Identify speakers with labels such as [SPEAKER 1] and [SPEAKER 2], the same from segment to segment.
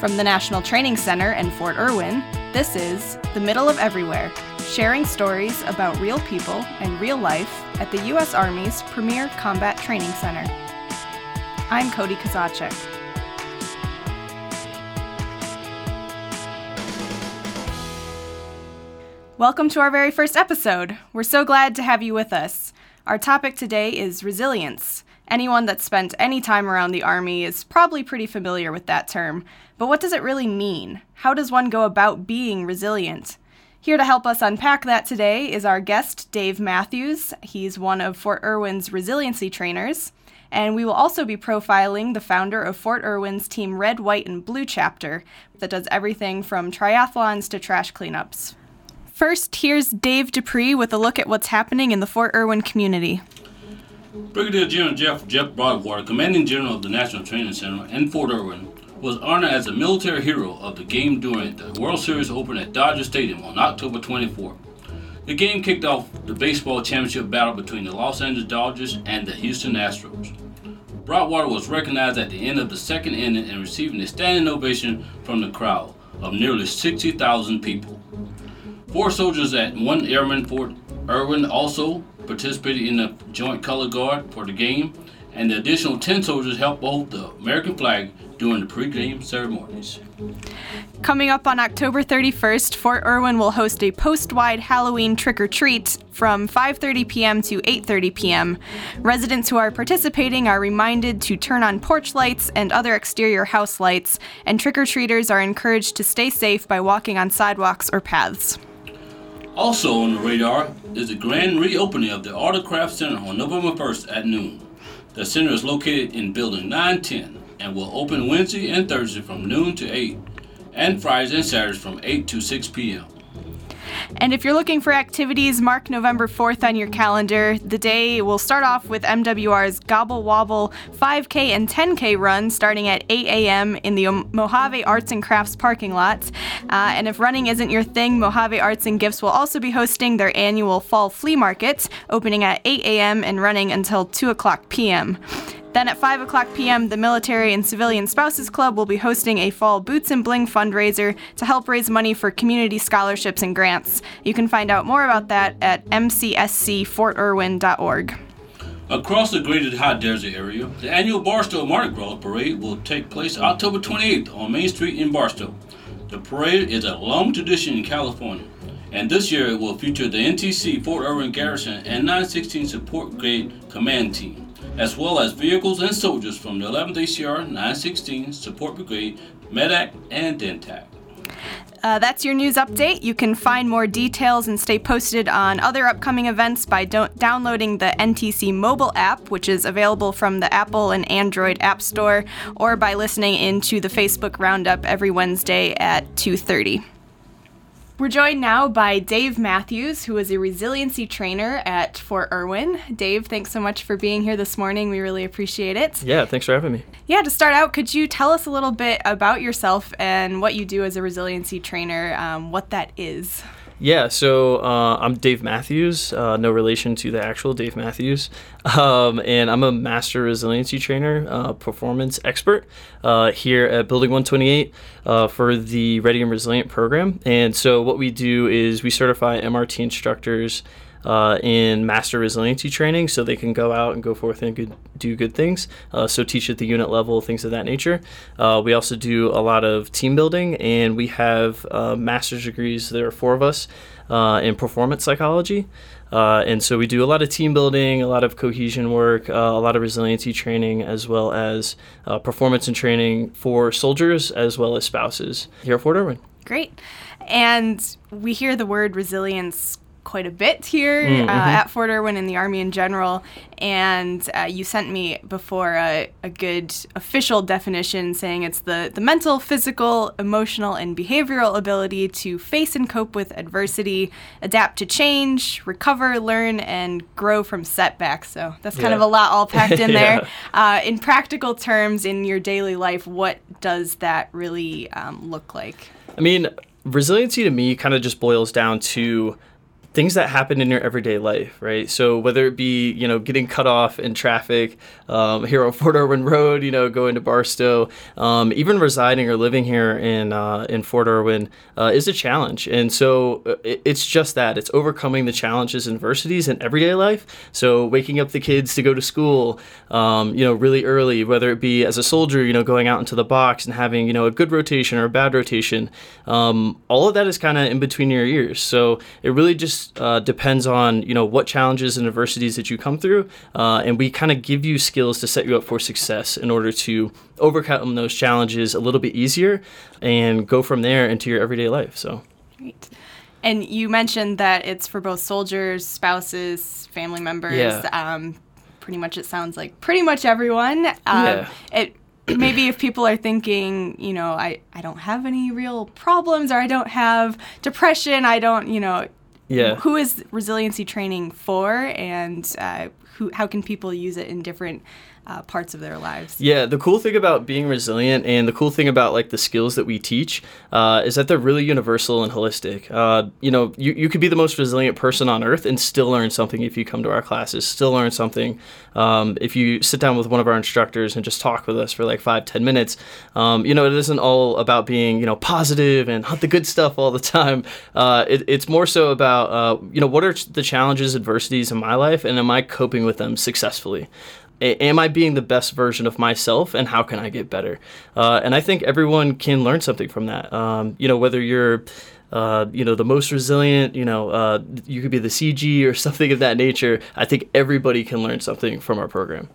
[SPEAKER 1] From the National Training Center in Fort Irwin, this is The Middle of Everywhere, sharing stories about real people and real life at the U.S. Army's premier combat training center. I'm Cody Kazachek. Welcome to our very first episode. We're so glad to have you with us. Our topic today is resilience. Anyone that's spent any time around the Army is probably pretty familiar with that term. But what does it really mean? How does one go about being resilient? Here to help us unpack that today is our guest, Dave Matthews. He's one of Fort Irwin's resiliency trainers. And we will also be profiling the founder of Fort Irwin's Team Red, White, and Blue chapter that does everything from triathlons to trash cleanups. First, here's Dave Dupree with a look at what's happening in the Fort Irwin community.
[SPEAKER 2] Brigadier General Jeff Jeff Broadwater, Commanding General of the National Training Center in Fort Irwin, was honored as a military hero of the game during the World Series Open at Dodger Stadium on October 24. The game kicked off the baseball championship battle between the Los Angeles Dodgers and the Houston Astros. Broadwater was recognized at the end of the second inning and receiving a standing ovation from the crowd of nearly 60,000 people. Four soldiers at 1 Airman Fort Irwin also participated in the Joint Color Guard for the game, and the additional 10 soldiers helped hold the American flag during the pregame ceremonies.
[SPEAKER 1] Coming up on October 31st, Fort Irwin will host a post-wide Halloween trick or treat from 5:30 p.m. to 8:30 p.m. Residents who are participating are reminded to turn on porch lights and other exterior house lights, and trick-or-treaters are encouraged to stay safe by walking on sidewalks or paths.
[SPEAKER 2] Also on the radar is the grand reopening of the Autocraft Center on November 1st at noon. The center is located in Building 910 and will open Wednesday and Thursday from noon to 8, and Fridays and Saturdays from 8 to 6 p.m.
[SPEAKER 1] And if you're looking for activities, mark November 4th on your calendar. The day will start off with MWR's Gobble Wobble 5K and 10K run starting at 8 a.m. in the Mojave Arts and Crafts parking lot. Uh, and if running isn't your thing, Mojave Arts and Gifts will also be hosting their annual Fall Flea Market, opening at 8 a.m. and running until 2 o'clock p.m. Then at 5 o'clock p.m., the Military and Civilian Spouses Club will be hosting a fall Boots and Bling fundraiser to help raise money for community scholarships and grants. You can find out more about that at mcscfortirwin.org.
[SPEAKER 2] Across the Greater High Desert area, the annual Barstow Mardi Gras Parade will take place October 28th on Main Street in Barstow. The parade is a long tradition in California, and this year it will feature the NTC Fort Irwin Garrison and 916 Support Brigade Command Team as well as vehicles and soldiers from the 11th ACR 916 Support Brigade, MEDDAC, and DENTAC.
[SPEAKER 1] Uh, that's your news update. You can find more details and stay posted on other upcoming events by do- downloading the NTC mobile app, which is available from the Apple and Android App Store, or by listening into the Facebook Roundup every Wednesday at 2:30. We're joined now by Dave Matthews, who is a resiliency trainer at Fort Irwin. Dave, thanks so much for being here this morning. We really appreciate it.
[SPEAKER 3] Yeah, thanks for having me.
[SPEAKER 1] Yeah, to start out, could you tell us a little bit about yourself and what you do as a resiliency trainer, um, what that is?
[SPEAKER 3] Yeah, so uh, I'm Dave Matthews, uh, no relation to the actual Dave Matthews, um, and I'm a master resiliency trainer, uh, performance expert uh, here at Building 128 uh, for the Ready and Resilient program. And so what we do is we certify MRT instructors uh, in master resiliency training so they can go out and go forth and good, do good things. Uh, so, teach at the unit level, things of that nature. Uh, we also do a lot of team building, and we have uh, master's degrees. There are four of us uh, in performance psychology. Uh, and so we do a lot of team building, a lot of cohesion work, a lot of resiliency training, as well as performance and training for soldiers as well as spouses here at Fort Irwin.
[SPEAKER 1] Great. And we hear the word resilience quite a bit here uh, mm-hmm. uh, at Fort Irwin in the Army in general. And uh, you sent me before a, a, good official definition saying it's the, the mental, physical, emotional, and behavioral ability to face and cope with adversity, adapt to change, recover, learn, and grow from setbacks. So that's kind yeah. of a lot all packed in yeah. there. Uh, in practical terms, in your daily life, what does that really um, look like?
[SPEAKER 3] I mean, resiliency to me kind of just boils down to things that happen in your everyday life, right? So whether it be you know getting cut off in traffic um, here on Fort Irwin Road, you know going to Barstow, um, even residing or living here in uh, in Fort Irwin uh, is a challenge, and so uh, it, it's just that it's overcoming the challenges and adversities in everyday life. So waking up the kids to go to school, um, you know, really early, whether it be as a soldier, you know, going out into the box and having you know a good rotation or a bad rotation, um, all of that is kind of in between your ears. So it really just uh, depends on you know what challenges and adversities that you come through, uh, and we kind of give you skills to set you up for success in order to overcome those challenges a little bit easier and go from there into your everyday life. So.
[SPEAKER 1] Great. And you mentioned that it's for both soldiers, spouses, family members.
[SPEAKER 3] Yeah.
[SPEAKER 1] Um, pretty much, it sounds like pretty much everyone. Um,
[SPEAKER 3] Yeah.
[SPEAKER 1] It maybe if people are thinking, you know, I I don't have any real problems, or I don't have depression, I don't, you know,
[SPEAKER 3] Yeah.
[SPEAKER 1] who is resiliency training for, and uh, who how can people use it in different uh, parts of their lives?
[SPEAKER 3] Yeah, the cool thing about being resilient and the cool thing about like the skills that we teach uh, is that they're really universal and holistic. Uh, you know, you, you could be the most resilient person on earth and still learn something if you come to our classes, still learn something. Um, if you sit down with one of our instructors and just talk with us for like five, ten minutes, um, you know, it isn't all about being, you know, positive and hunt the good stuff all the time. Uh, it, it's more so about, uh, you know, what are the challenges, adversities in my life and am I coping with them successfully? A- am I being the best version of myself and how can I get better? Uh, and I think everyone can learn something from that. Um, you know, whether you're, uh, you know, the most resilient, you know, uh, you could be the CG or something of that nature. I think everybody can learn something from our program.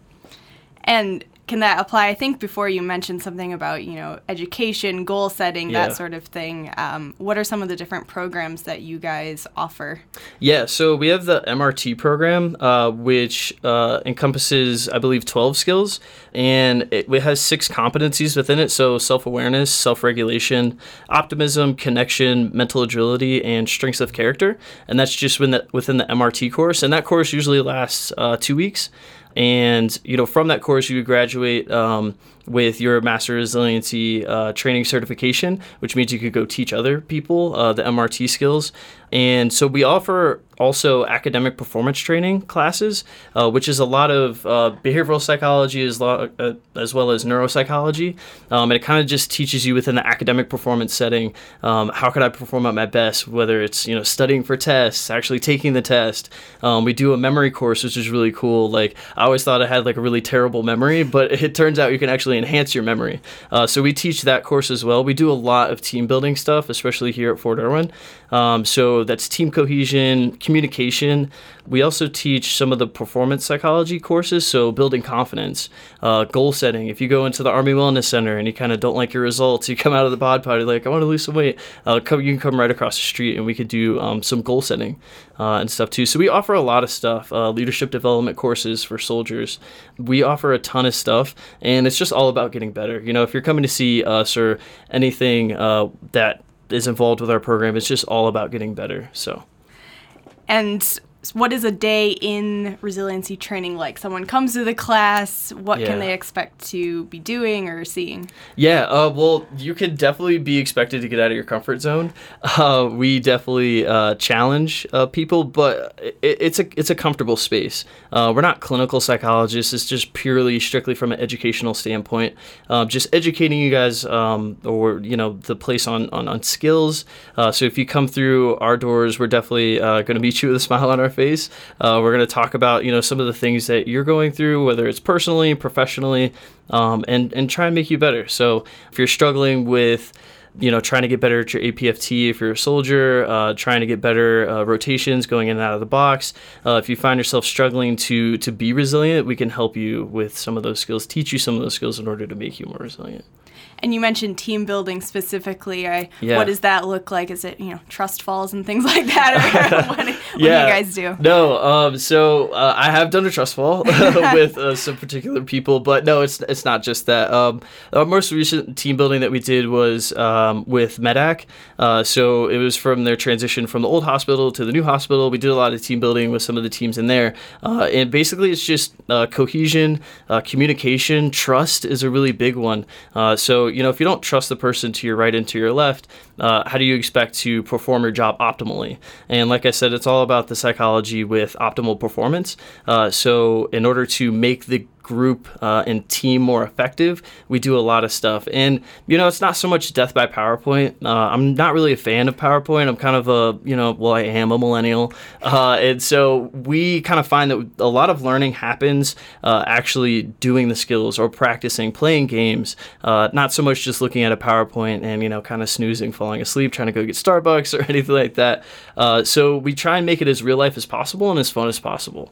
[SPEAKER 1] And can that apply? I think before you mentioned something about you know education, goal setting,
[SPEAKER 3] Yeah.
[SPEAKER 1] that sort of thing. Um, what are some of the different programs that you guys offer?
[SPEAKER 3] Yeah, so we have the MRT program, uh, which uh, encompasses, I believe, 12 skills, and it, it has six competencies within it. So self awareness, self regulation, optimism, connection, mental agility, and strengths of character. And that's just within the, within the MRT course. And that course usually lasts uh, two weeks. And you know, from that course, you would graduate um, with your Master Resiliency uh, Training certification, which means you could go teach other people uh, the MRT skills. And so we offer also academic performance training classes, uh, which is a lot of uh, behavioral psychology as, lo- uh, as well as neuropsychology. Um, and it kind of just teaches you within the academic performance setting um, how could I perform at my best, whether it's you know studying for tests, actually taking the test. Um, we do a memory course, which is really cool. Like I always thought I had like a really terrible memory, but it turns out you can actually enhance your memory. Uh, so we teach that course as well. We do a lot of team building stuff, especially here at Fort Irwin. Um, so that's team cohesion, communication. We also teach some of the performance psychology courses, so building confidence, uh, goal setting. If you go into the Army Wellness Center and you kind of don't like your results, you come out of the bod potty like, I want to lose some weight. Uh, come, you can come right across the street and we could do um, some goal setting uh, and stuff too. So we offer a lot of stuff, uh, leadership development courses for soldiers. We offer a ton of stuff, and it's just all about getting better. You know, if you're coming to see us or anything uh, that is involved with our program, it's just all about getting better. So.
[SPEAKER 1] And what is a day in resiliency training like? Someone comes to the class, what
[SPEAKER 3] Yeah.
[SPEAKER 1] can they expect to be doing or seeing?
[SPEAKER 3] Yeah, uh, well, you could definitely be expected to get out of your comfort zone. Uh, we definitely uh, challenge uh, people, but it, it's a it's a comfortable space. Uh, we're not clinical psychologists. It's just purely strictly from an educational standpoint, uh, just educating you guys um, or you know the place on on, on skills. Uh, so if you come through our doors, we're definitely uh, going to meet you with a smile on our Uh, we're going to talk about you know some of the things that you're going through, whether it's personally, professionally, um, and and try and make you better. So if you're struggling with you know, trying to get better at your APFT if you're a soldier, uh, trying to get better uh, rotations going in and out of the box. Uh, if you find yourself struggling to to be resilient, we can help you with some of those skills, teach you some of those skills in order to make you more resilient.
[SPEAKER 1] And you mentioned team building specifically. I,
[SPEAKER 3] Yeah.
[SPEAKER 1] What does that look like? Is it, you know, trust falls and things like that? Or what, what do you guys do?
[SPEAKER 3] No, um, so uh, I have done a trust fall with uh, some particular people, but no, it's it's not just that. Um, our most recent team building that we did was um, with MEDDAC. Uh, so it was from their transition from the old hospital to the new hospital. We did a lot of team building with some of the teams in there, uh, and basically it's just uh, cohesion, uh, communication, trust is a really big one. Uh, you know, if you don't trust the person to your right and to your left, uh, how do you expect to perform your job optimally? And like I said, it's all about the psychology with optimal performance. Uh, so, in order to make the group uh, and team more effective, we do a lot of stuff. And, you know, it's not so much death by PowerPoint. Uh, I'm not really a fan of PowerPoint. I'm kind of a, you know, well, I am a millennial. Uh, and so we kind of find that a lot of learning happens uh, actually doing the skills or practicing, playing games, uh, not so much just looking at a PowerPoint and, you know, kind of snoozing, falling asleep, trying to go get Starbucks or anything like that. Uh, so we try and make it as real life as possible and as fun as possible.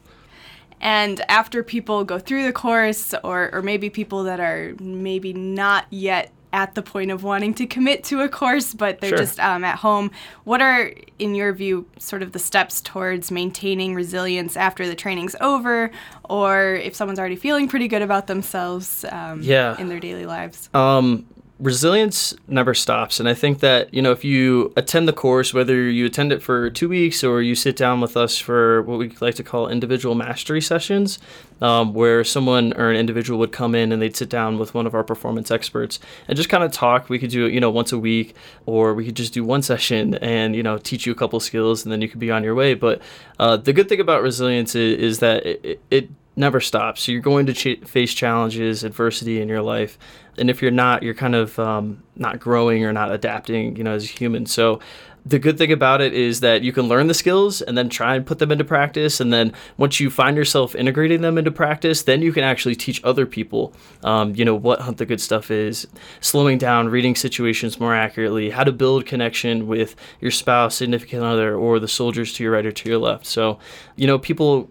[SPEAKER 1] And after people go through the course, or, or maybe people that are maybe not yet at the point of wanting to commit to a course, but they're
[SPEAKER 3] Sure.
[SPEAKER 1] just um, at home. What are, in your view, sort of the steps towards maintaining resilience after the training's over, or if someone's already feeling pretty good about themselves um,
[SPEAKER 3] Yeah.
[SPEAKER 1] in their daily lives?
[SPEAKER 3] Um, resilience never stops. And I think that, you know, if you attend the course, whether you attend it for two weeks or you sit down with us for what we like to call individual mastery sessions, um, where someone or an individual would come in and they'd sit down with one of our performance experts and just kind of talk. We could do it, you know, once a week, or we could just do one session and, you know, teach you a couple skills and then you could be on your way. But uh, the good thing about resilience is, is that it, it, never stops. You're going to ch- face challenges, adversity in your life, and if you're not, you're kind of um, not growing or not adapting, you know, as a human. So the good thing about it is that you can learn the skills and then try and put them into practice. And then once you find yourself integrating them into practice, then you can actually teach other people, um, you know, what hunt the good stuff is, slowing down, reading situations more accurately, how to build connection with your spouse, significant other, or the soldiers to your right or to your left. So, you know, people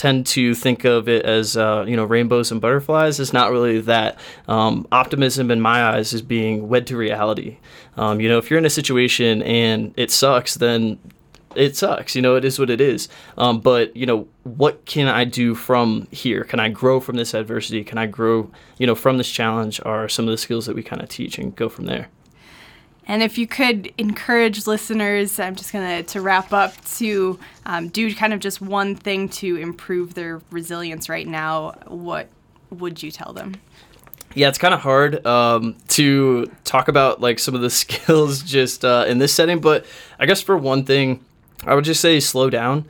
[SPEAKER 3] tend to think of it as uh, you know rainbows and butterflies. It's not really that. Um, optimism, in my eyes, is being wed to reality. Um, you know, if you're in a situation and it sucks, then it sucks. You know, it is what it is. Um, but you know, what can I do from here? Can I grow from this adversity? Can I grow, you know, from this challenge? Are some of the skills that we kind of teach and go from there.
[SPEAKER 1] And if you could encourage listeners, I'm just gonna to wrap up to um, do kind of just one thing to improve their resilience right now. What would you tell them?
[SPEAKER 3] Yeah, it's kind of hard um, to talk about like some of the skills just uh, in this setting, but I guess for one thing, I would just say slow down,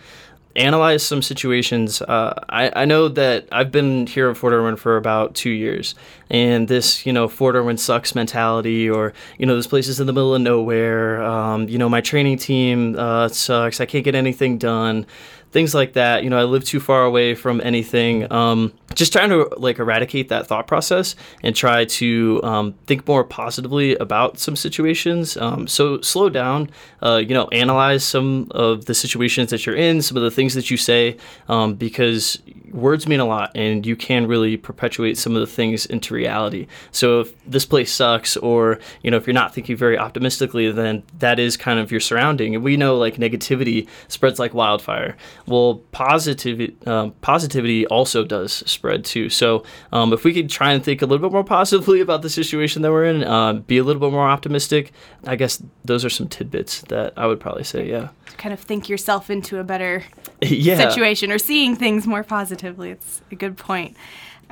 [SPEAKER 3] analyze some situations. Uh, I, I know that I've been here at Fort Irwin for about two years, and this, you know, Fort Irwin sucks mentality, or, you know, this place is in the middle of nowhere, um, you know, my training team uh, sucks, I can't get anything done things like that. You know, I live too far away from anything. Um, just trying to like eradicate that thought process and try to um, think more positively about some situations. Um, so slow down. Uh, you know, analyze some of the situations that you're in, some of the things that you say, um, because words mean a lot, and you can really perpetuate some of the things into reality. So if this place sucks, or you know, if you're not thinking very optimistically, then that is kind of your surrounding. And we know like negativity spreads like wildfire. Well, positivity um, positivity also does spread too. So um, if we could try and think a little bit more positively about the situation that we're in, uh, be a little bit more optimistic, I guess those are some tidbits that I would probably say. Yeah.
[SPEAKER 1] Kind of think yourself into a better
[SPEAKER 3] yeah.
[SPEAKER 1] situation or seeing things more positively. It's a good point.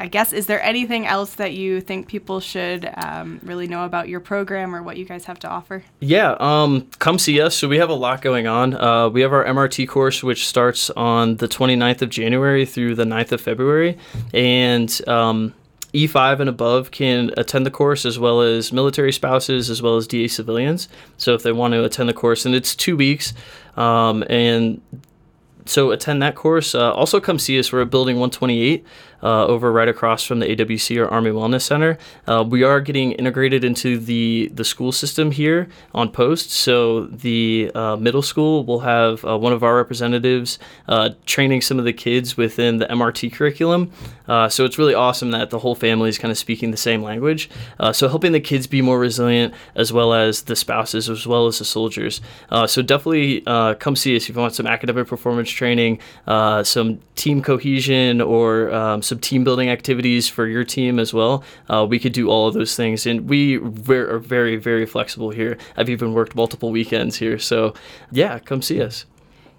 [SPEAKER 1] I guess, is there anything else that you think people should um, really know about your program or what you guys have to offer?
[SPEAKER 3] Yeah, um, come see us. So we have a lot going on. Uh, we have our MRT course, which starts on the 29th of January through the 9th of February. And um, E5 and above can attend the course, as well as military spouses, as well as DA civilians. So if they want to attend the course, and it's two weeks. Um, and so attend that course. Uh, also, come see us. We're at Building 128, uh, over right across from the AWC or Army Wellness Center. Uh, we are getting integrated into the the school system here on post. So the uh, middle school will have uh, one of our representatives uh, training some of the kids within the MRT curriculum. Uh, so it's really awesome that the whole family is kind of speaking the same language. So helping the kids be more resilient, as well as the spouses, as well as the soldiers. So definitely come see us if you want some academic performance training, some team cohesion, or um, some team building activities for your team as well. Uh, we could do all of those things, and we ver- are very, very flexible here. I've even worked multiple weekends here, so yeah, come see us.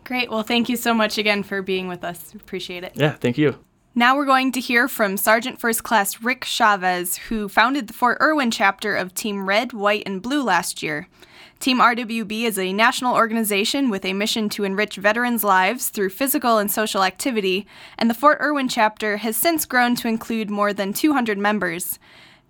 [SPEAKER 1] Great. Well, thank you so much again for being with us. Appreciate it.
[SPEAKER 3] Yeah, thank you.
[SPEAKER 1] Now we're going to hear from Sergeant First Class Ric Chavez, who founded the Fort Irwin chapter of Team Red, White, and Blue last year. Team RWB is a national organization with a mission to enrich veterans' lives through physical and social activity, and the Fort Irwin chapter has since grown to include more than 200 members.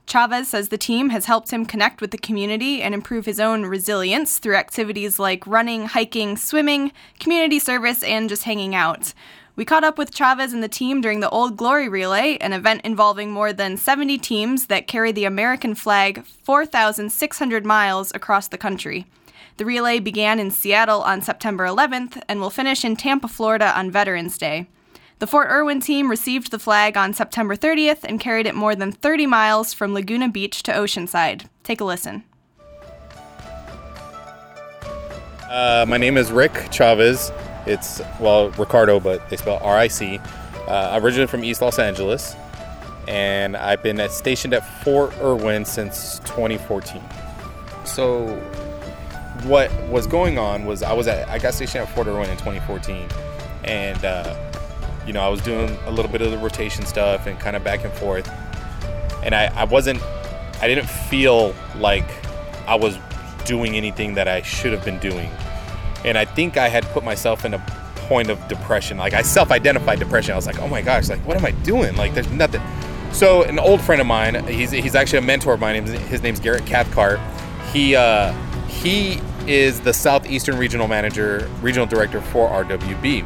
[SPEAKER 1] Chavez says the team has helped him connect with the community and improve his own resilience through activities like running, hiking, swimming, community service, and just hanging out. We caught up with Chavez and the team during the Old Glory Relay, an event involving more than 70 teams that carry the American flag 4,600 miles across the country. The relay began in Seattle on September 11th and will finish in Tampa, Florida on Veterans Day. The Fort Irwin team received the flag on September 30th and carried it more than 30 miles from Laguna Beach to Oceanside. Take a listen.
[SPEAKER 4] Uh, my name is Ric Chavez. It's, well, Ricardo, but they spell R I C. Uh, originally from East Los Angeles, and I've been at, stationed at Fort Irwin since 2014. So, what was going on was I was at I got stationed at Fort Irwin in 2014, and uh, you know I was doing a little bit of the rotation stuff and kind of back and forth, and I, I wasn't I didn't feel like I was doing anything that I should have been doing and I think I had put myself in a point of depression. Like I self-identified depression. I was like, oh my gosh, like what am I doing? Like there's nothing. So an old friend of mine, he's he's actually a mentor of mine. His name's Garrett Cathcart. He uh, he is the Southeastern Regional Manager, Regional Director for RWB.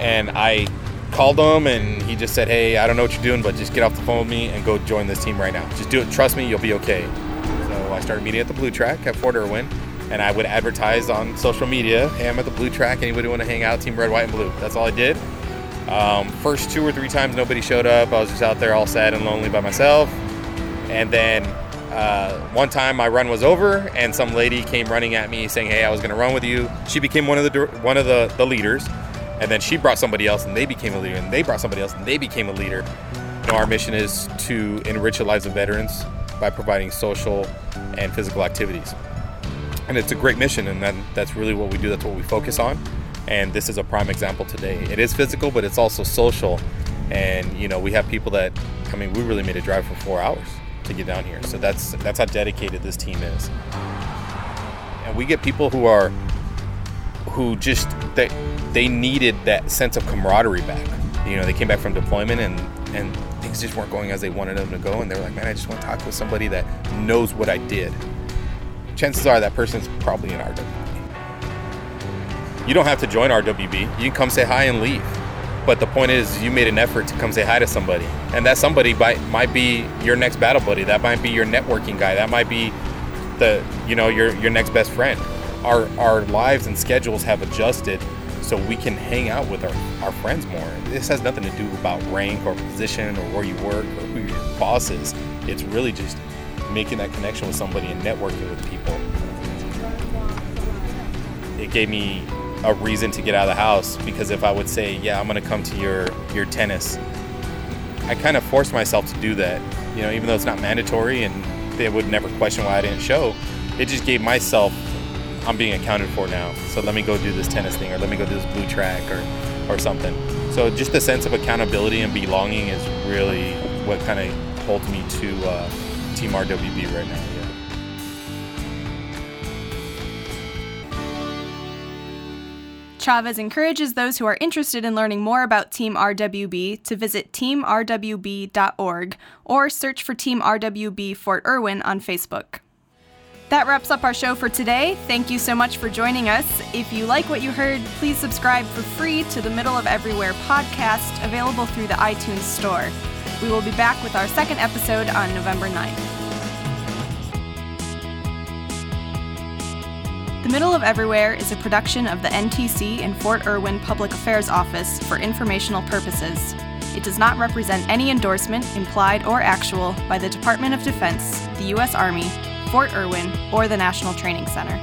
[SPEAKER 4] And I called him and he just said, Hey, I don't know what you're doing, but just get off the phone with me and go join this team right now. Just do it. Trust me, you'll be okay. So I started meeting at the Blue Track at Fort Irwin and I would advertise on social media, hey, I'm at the blue track, anybody want to hang out, team red, white, and blue. That's all I did. Um, first two or three times, nobody showed up. I was just out there all sad and lonely by myself. And then uh, one time my run was over, and some lady came running at me saying, "Hey, I was going to run with you." She became one of the one of the, the leaders, and then she brought somebody else, and they became a leader, and they brought somebody else, and they became a leader. You know, our mission is to enrich the lives of veterans by providing social and physical activities and it's a great mission and that's really what we do that's what we focus on. And this is a prime example today. It is physical but it's also social. And you know we have people that i mean we really made a drive for four hours to get down here. So that's that's how dedicated this team is. And we get people who are who just they they needed that sense of camaraderie back. You know they came back from deployment and and things just weren't going as they wanted them to go. And they were like man i just want to talk with somebody that knows what i did chances are that person's probably in RWB. You don't have to join RWB. You can come say hi and leave. But the point is, you made an effort to come say hi to somebody, and that somebody might might be your next battle buddy. That might be your networking guy. That might be the you know your your next best friend. Our our lives and schedules have adjusted so we can hang out with our, our friends more. This has nothing to do about rank or position or where you work or who your boss is. It's really just making that connection with somebody and networking with people. It gave me a reason to get out of the house because if I would say, "Yeah, I'm going to come to your your tennis," I kind of forced myself to do that. You know, even though it's not mandatory and they would never question why I didn't show, it just gave myself I'm being accounted for now. So let me go do this tennis thing or let me go do this blue track or or something. So just the sense of accountability and belonging is really what kind of holds me to uh, Team RWB right now. Yeah.
[SPEAKER 1] Chavez encourages those who are interested in learning more about Team RWB to visit teamrwb.org or search for Team RWB Fort Irwin on Facebook. That wraps up our show for today. Thank you so much for joining us. If you like what you heard, please subscribe for free to the Middle of Everywhere podcast, available through the iTunes Store. We will be back with our second episode on November 9th. The Middle of Everywhere is a production of the NTC and Fort Irwin Public Affairs Office for informational purposes. It does not represent any endorsement, implied or actual, by the Department of Defense, the U.S. Army, Fort Irwin, or the National Training Center.